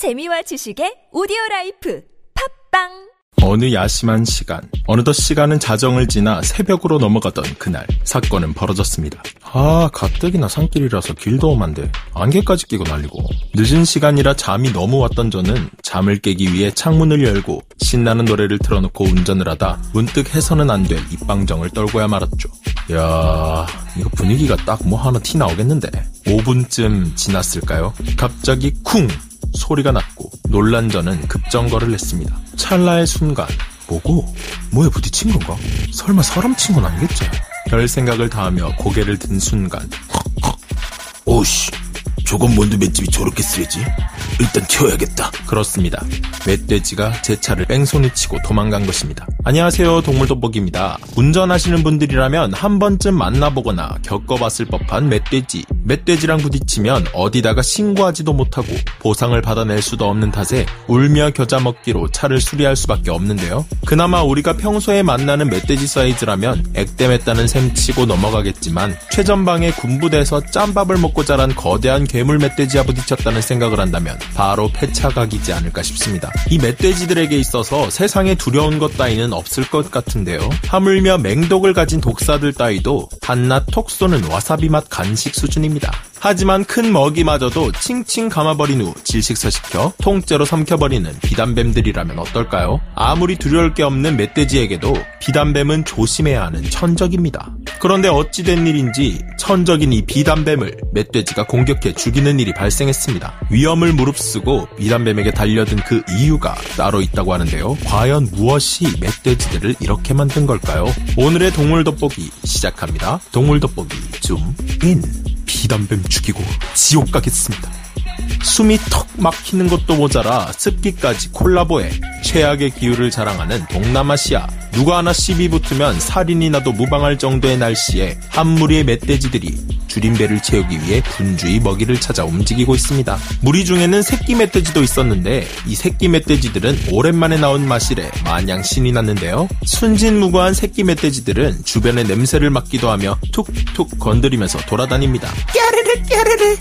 재미와 지식의 오디오 라이프 팟빵 어느 야심한 시간, 어느덧 시간은 자정을 지나 새벽으로 넘어가던 그날 사건은 벌어졌습니다. 아, 가뜩이나 산길이라서 길도 험한데 안개까지 끼고 난리고 늦은 시간이라 잠이 너무 왔던 저는 잠을 깨기 위해 창문을 열고 신나는 노래를 틀어놓고 운전을 하다 문득 해서는 안 될 입방정을 떨고야 말았죠. 야, 이거 분위기가 딱 뭐 하나 튀어나오겠는데. 5분쯤 지났을까요? 갑자기 쿵 소리가 났고 놀란 저는 급정거를 했습니다. 찰나의 순간 뭐고? 뭐에 부딪힌 건가? 설마 사람 친 건 아니겠지? 별 생각을 다하며 고개를 든 순간 오씨, 저건 뭔데 맷집이 저렇게 쓰레지? 일단 튀어야겠다. 그렇습니다. 멧돼지가 제 차를 뺑소니 치고 도망간 것입니다. 안녕하세요, 동물돋보기입니다. 운전하시는 분들이라면 한 번쯤 만나보거나 겪어봤을 법한 멧돼지. 멧돼지랑 부딪히면 어디다가 신고하지도 못하고 보상을 받아낼 수도 없는 탓에 울며 겨자 먹기로 차를 수리할 수밖에 없는데요. 그나마 우리가 평소에 만나는 멧돼지 사이즈라면 액땜했다는 셈 치고 넘어가겠지만 최전방의 군부대에서 짬밥을 먹고 자란 거대한 괴물 멧돼지와 부딪혔다는 생각을 한다면 바로 폐차각이지 않을까 싶습니다. 이 멧돼지들에게 있어서 세상에 두려운 것 따위는 없을 것 같은데요. 하물며 맹독을 가진 독사들 따위도 한낱 톡 쏘는 와사비 맛 간식 수준입니다. 하지만 큰 먹이마저도 칭칭 감아버린 후 질식사시켜 통째로 삼켜버리는 비단뱀들이라면 어떨까요? 아무리 두려울 게 없는 멧돼지에게도 비단뱀은 조심해야 하는 천적입니다. 그런데 어찌된 일인지 천적인 이 비단뱀을 멧돼지가 공격해 죽이는 일이 발생했습니다. 위험을 무릅쓰고 비단뱀에게 달려든 그 이유가 따로 있다고 하는데요. 과연 무엇이 멧돼지들을 이렇게 만든 걸까요? 오늘의 동물 돋보기 시작합니다. 동물 돋보기 줌인 비단뱀 죽이고 지옥 가겠습니다. 숨이 턱 막히는 것도 모자라 습기까지 콜라보해 최악의 기후를 자랑하는 동남아시아. 누가 하나 시비 붙으면 살인이 나도 무방할 정도의 날씨에 한 무리의 멧돼지들이 줄임배를 채우기 위해 분주히 먹이를 찾아 움직이고 있습니다. 무리 중에는 새끼 멧돼지도 있었는데 이 새끼 멧돼지들은 오랜만에 나온 마실에 마냥 신이 났는데요. 순진무구한 새끼 멧돼지들은 주변의 냄새를 맡기도 하며 툭툭 건드리면서 돌아다닙니다. 까르르 까르르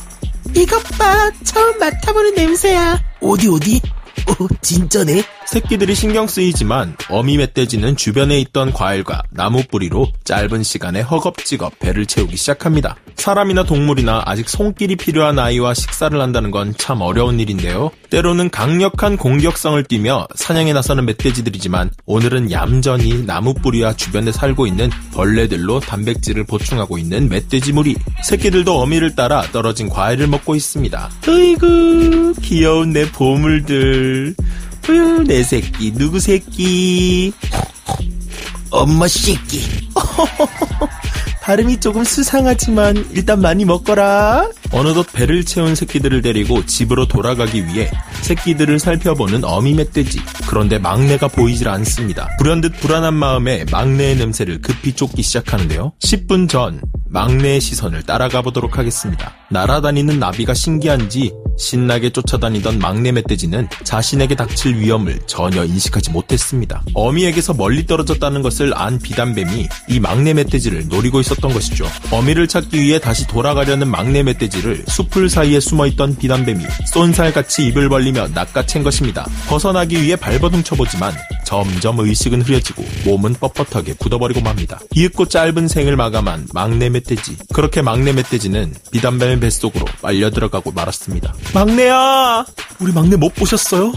이것 봐 처음 맡아보는 냄새야 어디 어디? 어, 진짜네. 새끼들이 신경 쓰이지만 어미 멧돼지는 주변에 있던 과일과 나무 뿌리로 짧은 시간에 허겁지겁 배를 채우기 시작합니다. 사람이나 동물이나 아직 손길이 필요한 아이와 식사를 한다는 건 참 어려운 일인데요. 때로는 강력한 공격성을 띠며 사냥에 나서는 멧돼지들이지만 오늘은 얌전히 나무 뿌리와 주변에 살고 있는 벌레들로 단백질을 보충하고 있는 멧돼지 무리. 새끼들도 어미를 따라 떨어진 과일을 먹고 있습니다. 으이구 귀여운 내 보물들. 으, 내 새끼 누구 새끼? 엄마 새끼. 발음이 조금 수상하지만 일단 많이 먹거라. 어느덧 배를 채운 새끼들을 데리고 집으로 돌아가기 위해 새끼들을 살펴보는 어미 멧돼지. 그런데 막내가 보이질 않습니다. 불현듯 불안한 마음에 막내의 냄새를 급히 쫓기 시작하는데요. 10분 전 막내의 시선을 따라가 보도록 하겠습니다. 날아다니는 나비가 신기한지 신나게 쫓아다니던 막내 멧돼지는 자신에게 닥칠 위험을 전혀 인식하지 못했습니다. 어미에게서 멀리 떨어졌다는 것을 안 비단뱀이 이 막내 멧돼지를 노리고 있었던 것이죠. 어미를 찾기 위해 다시 돌아가려는 막내 멧돼지를 숲을 사이에 숨어있던 비단뱀이 쏜살같이 입을 벌리며 낚아챈 것입니다. 벗어나기 위해 발버둥 쳐보지만 점점 의식은 흐려지고 몸은 뻣뻣하게 굳어버리고 맙니다. 이윽고 짧은 생을 마감한 막내 멧돼지. 그렇게 막내 멧돼지는 비단뱀 의 뱃속으로 빨려 들어가고 말았습니다. 막내야! 우리 막내 못 보셨어요?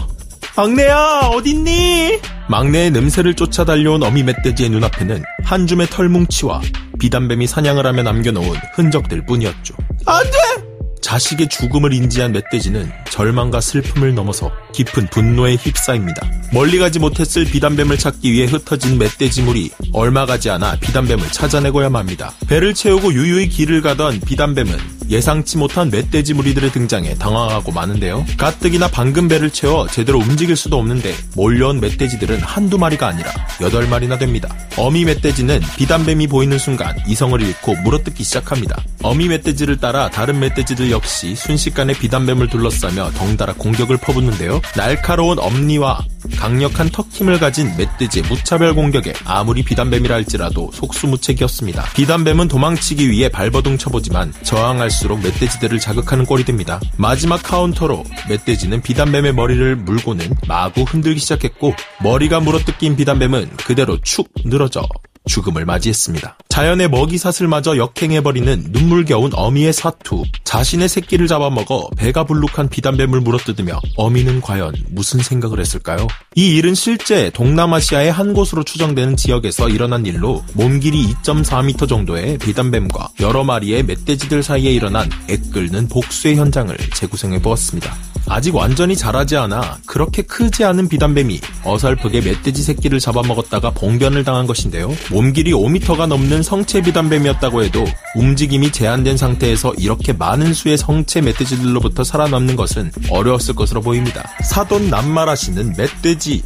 막내야, 어딨니? 막내의 냄새를 쫓아 달려온 어미 멧돼지의 눈앞에는 한 줌의 털뭉치와 비단뱀이 사냥을 하며 남겨놓은 흔적들 뿐이었죠. 안 돼! 자식의 죽음을 인지한 멧돼지는 절망과 슬픔을 넘어서 깊은 분노에 휩싸입니다. 멀리 가지 못했을 비단뱀을 찾기 위해 흩어진 멧돼지물이 얼마 가지 않아 비단뱀을 찾아내고야 합니다. 배를 채우고 유유히 길을 가던 비단뱀은 예상치 못한 멧돼지 무리들의 등장에 당황하고 마는데요. 가뜩이나 방금 배를 채워 제대로 움직일 수도 없는데 몰려온 멧돼지들은 한두 마리가 아니라 여덟 마리나 됩니다. 어미 멧돼지는 비단뱀이 보이는 순간 이성을 잃고 물어뜯기 시작합니다. 어미 멧돼지를 따라 다른 멧돼지들 역시 순식간에 비단뱀을 둘러싸며 덩달아 공격을 퍼붓는데요. 날카로운 엄니와 강력한 턱힘을 가진 멧돼지의 무차별 공격에 아무리 비단뱀이라 할지라도 속수무책이었습니다. 비단뱀은 도망치기 위해 발버둥 쳐보지만 저항할 수록 멧돼지들을 자극하는 꼴이 됩니다. 마지막 카운터로 멧돼지는 비단뱀의 머리를 물고는 마구 흔들기 시작했고 머리가 물어뜯긴 비단뱀은 그대로 축 늘어져 죽음을 맞이했습니다. 자연의 먹이사슬마저 역행해버리는 눈물겨운 어미의 사투. 자신의 새끼를 잡아먹어 배가 불룩한 비단뱀을 물어뜯으며 어미는 과연 무슨 생각을 했을까요? 이 일은 실제 동남아시아의 한 곳으로 추정되는 지역에서 일어난 일로 몸 길이 2.4m 정도의 비단뱀과 여러 마리의 멧돼지들 사이에 일어난 애끓는 복수의 현장을 재구성해 보았습니다. 아직 완전히 자라지 않아 그렇게 크지 않은 비단뱀이 어설프게 멧돼지 새끼를 잡아먹었다가 봉변을 당한 것인데요. 몸 길이 5m가 넘는 성체 비단뱀이었다고 해도 움직임이 제한된 상태에서 이렇게 많은 수의 성체 멧돼지들로부터 살아남는 것은 어려웠을 것으로 보입니다. 사돈 낱말하시는 멧돼지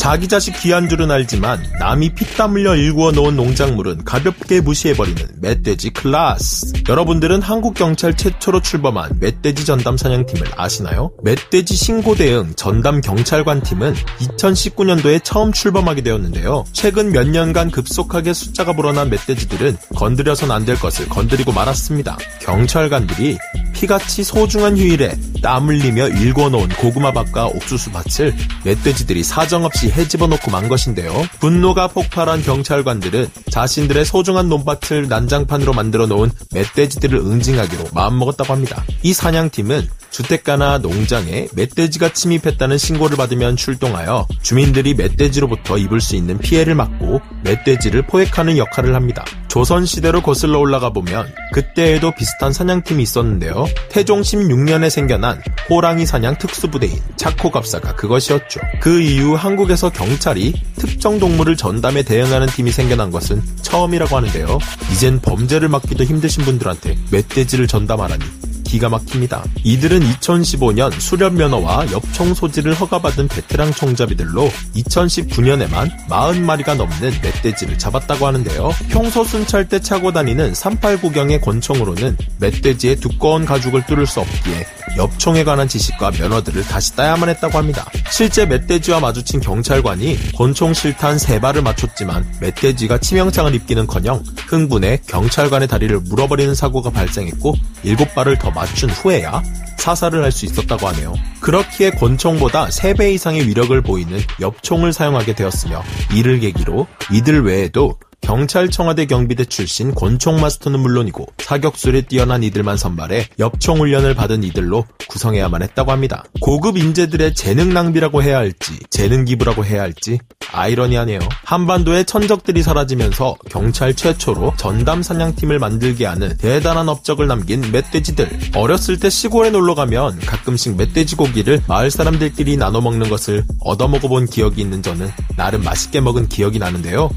자기 자식 귀한 줄은 알지만 남이 피땀 흘려 일구어 놓은 농작물은 가볍게 무시해버리는 멧돼지 클라스. 여러분들은 한국 경찰 최초로 출범한 멧돼지 전담 사냥팀을 아시나요? 멧돼지 신고 대응 전담 경찰관 팀은 2019년도에 처음 출범하게 되었는데요. 최근 몇 년간 급 속하게 숫자가 불어난 멧돼지들은 건드려선 안 될 것을 건드리고 말았습니다. 경찰관들이 피같이 소중한 휴일에 땀 흘리며 일궈 놓은 고구마밭과 옥수수밭을 멧돼지들이 사정없이 해집어 놓고 만 것인데요. 분노가 폭발한 경찰관들은 자신들의 소중한 논밭을 난장판으로 만들어 놓은 멧돼지들을 응징하기로 마음먹었다고 합니다. 이 사냥팀은 주택가나 농장에 멧돼지가 침입했다는 신고를 받으면 출동하여 주민들이 멧돼지로부터 입을 수 있는 피해를 막고 멧돼지 를 포획하는 역할을 합니다. 조선시대로 거슬러 올라가 보면 그때에도 비슷한 사냥팀이 있었는데요. 태종 16년에 생겨난 호랑이 사냥 특수부대인 차코갑사가 그것이었죠. 그 이후 한국에서 경찰이 특정 동물을 전담에 대응하는 팀이 생겨난 것은 처음이라고 하는데요. 이젠 범죄를 막기도 힘드신 분들한테 멧돼지를 전담하라니 기가 막힙니다. 이들은 2015년 수련 면허와 엽총 소지를 허가받은 베테랑 총잡이들로 2019년에만 40마리가 넘는 멧돼지를 잡았다고 하는데요. 평소 순찰 때 차고 다니는 389경의 권총으로는 멧돼지의 두꺼운 가죽을 뚫을 수 없기에 엽총에 관한 지식과 면허들을 다시 따야만 했다고 합니다. 실제 멧돼지와 마주친 경찰관이 권총 실탄 3발을 맞췄지만 멧돼지가 치명상을 입기는커녕 흥분해 경찰관의 다리를 물어버리는 사고가 발생했고 7발을 더 맞춘 후에야 사살을 할 수 있었다고 하네요. 그렇기에 권총보다 3배 이상의 위력을 보이는 엽총을 사용하게 되었으며 이를 계기로 이들 외에도 경찰 청와대 경비대 출신 권총 마스터는 물론이고 사격술에 뛰어난 이들만 선발해 엽총 훈련을 받은 이들로 구성해야만 했다고 합니다. 고급 인재들의 재능 낭비라고 해야 할지 재능 기부라고 해야 할지 아이러니하네요. 한반도의 천적들이 사라지면서 경찰 최초로 전담 사냥팀을 만들게 하는 대단한 업적을 남긴 멧돼지들. 어렸을 때 시골에 놀러 가면 가끔씩 멧돼지 고기를 마을 사람들끼리 나눠 먹는 것을 얻어 먹어본 기억이 있는 저는 나름 맛있게 먹은 기억이 나는데요.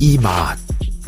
이 맛.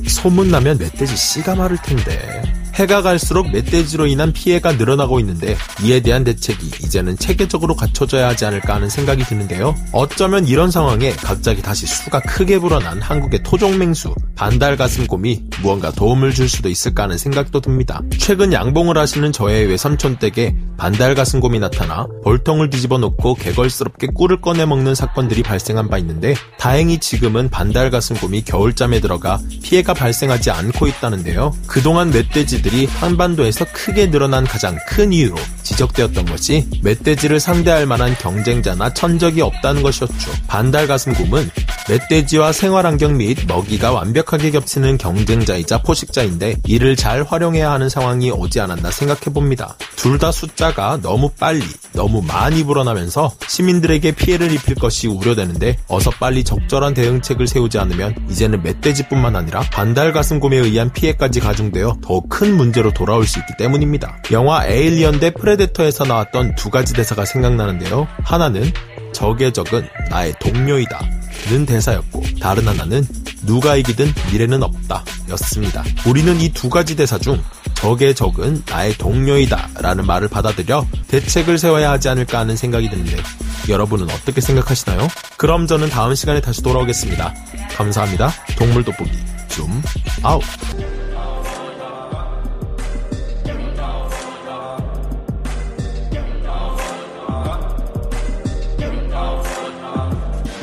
소문나면 멧돼지 씨가 마를 텐데. 해가 갈수록 멧돼지로 인한 피해가 늘어나고 있는데 이에 대한 대책이 이제는 체계적으로 갖춰져야 하지 않을까 하는 생각이 드는데요. 어쩌면 이런 상황에 갑자기 다시 수가 크게 불어난 한국의 토종맹수 반달 가슴곰이 무언가 도움을 줄 수도 있을까 하는 생각도 듭니다. 최근 양봉을 하시는 저의 외삼촌 댁에 반달 가슴곰이 나타나 벌통을 뒤집어 놓고 개걸스럽게 꿀을 꺼내 먹는 사건들이 발생한 바 있는데 다행히 지금은 반달 가슴곰이 겨울잠에 들어가 피해가 발생하지 않고 있다는데요. 그동안 멧돼지 멧돼지들이 한반도에서 크게 늘어난 가장 큰 이유로 지적되었던 것이 멧돼지를 상대할 만한 경쟁자나 천적이 없다는 것이었죠. 반달 가슴곰은 멧돼지와 생활환경 및 먹이가 완벽하게 겹치는 경쟁자이자 포식자인데 이를 잘 활용해야 하는 상황이 오지 않았나 생각해봅니다. 둘 다 숫자가 너무 빨리, 너무 많이 불어나면서 시민들에게 피해를 입힐 것이 우려되는데 어서 빨리 적절한 대응책을 세우지 않으면 이제는 멧돼지뿐만 아니라 반달 가슴곰에 의한 피해까지 가중되어 더 큰 문제로 돌아올 수 있기 때문입니다. 영화 에일리언 대 프레데 터에서 나왔던 두 가지 대사가 생각나는데요. 하나는 적의 적은 나의 동료이다. 는 대사였고 다른 하나는 누가 이기든 미래는 없다 였습니다. 우리는 이 두 가지 대사 중 적의 적은 나의 동료이다 라는 말을 받아들여 대책을 세워야 하지 않을까 하는 생각이 드는데 여러분은 어떻게 생각하시나요? 그럼 저는 다음 시간에 다시 돌아오겠습니다. 감사합니다. 동물 돋보기 줌 아웃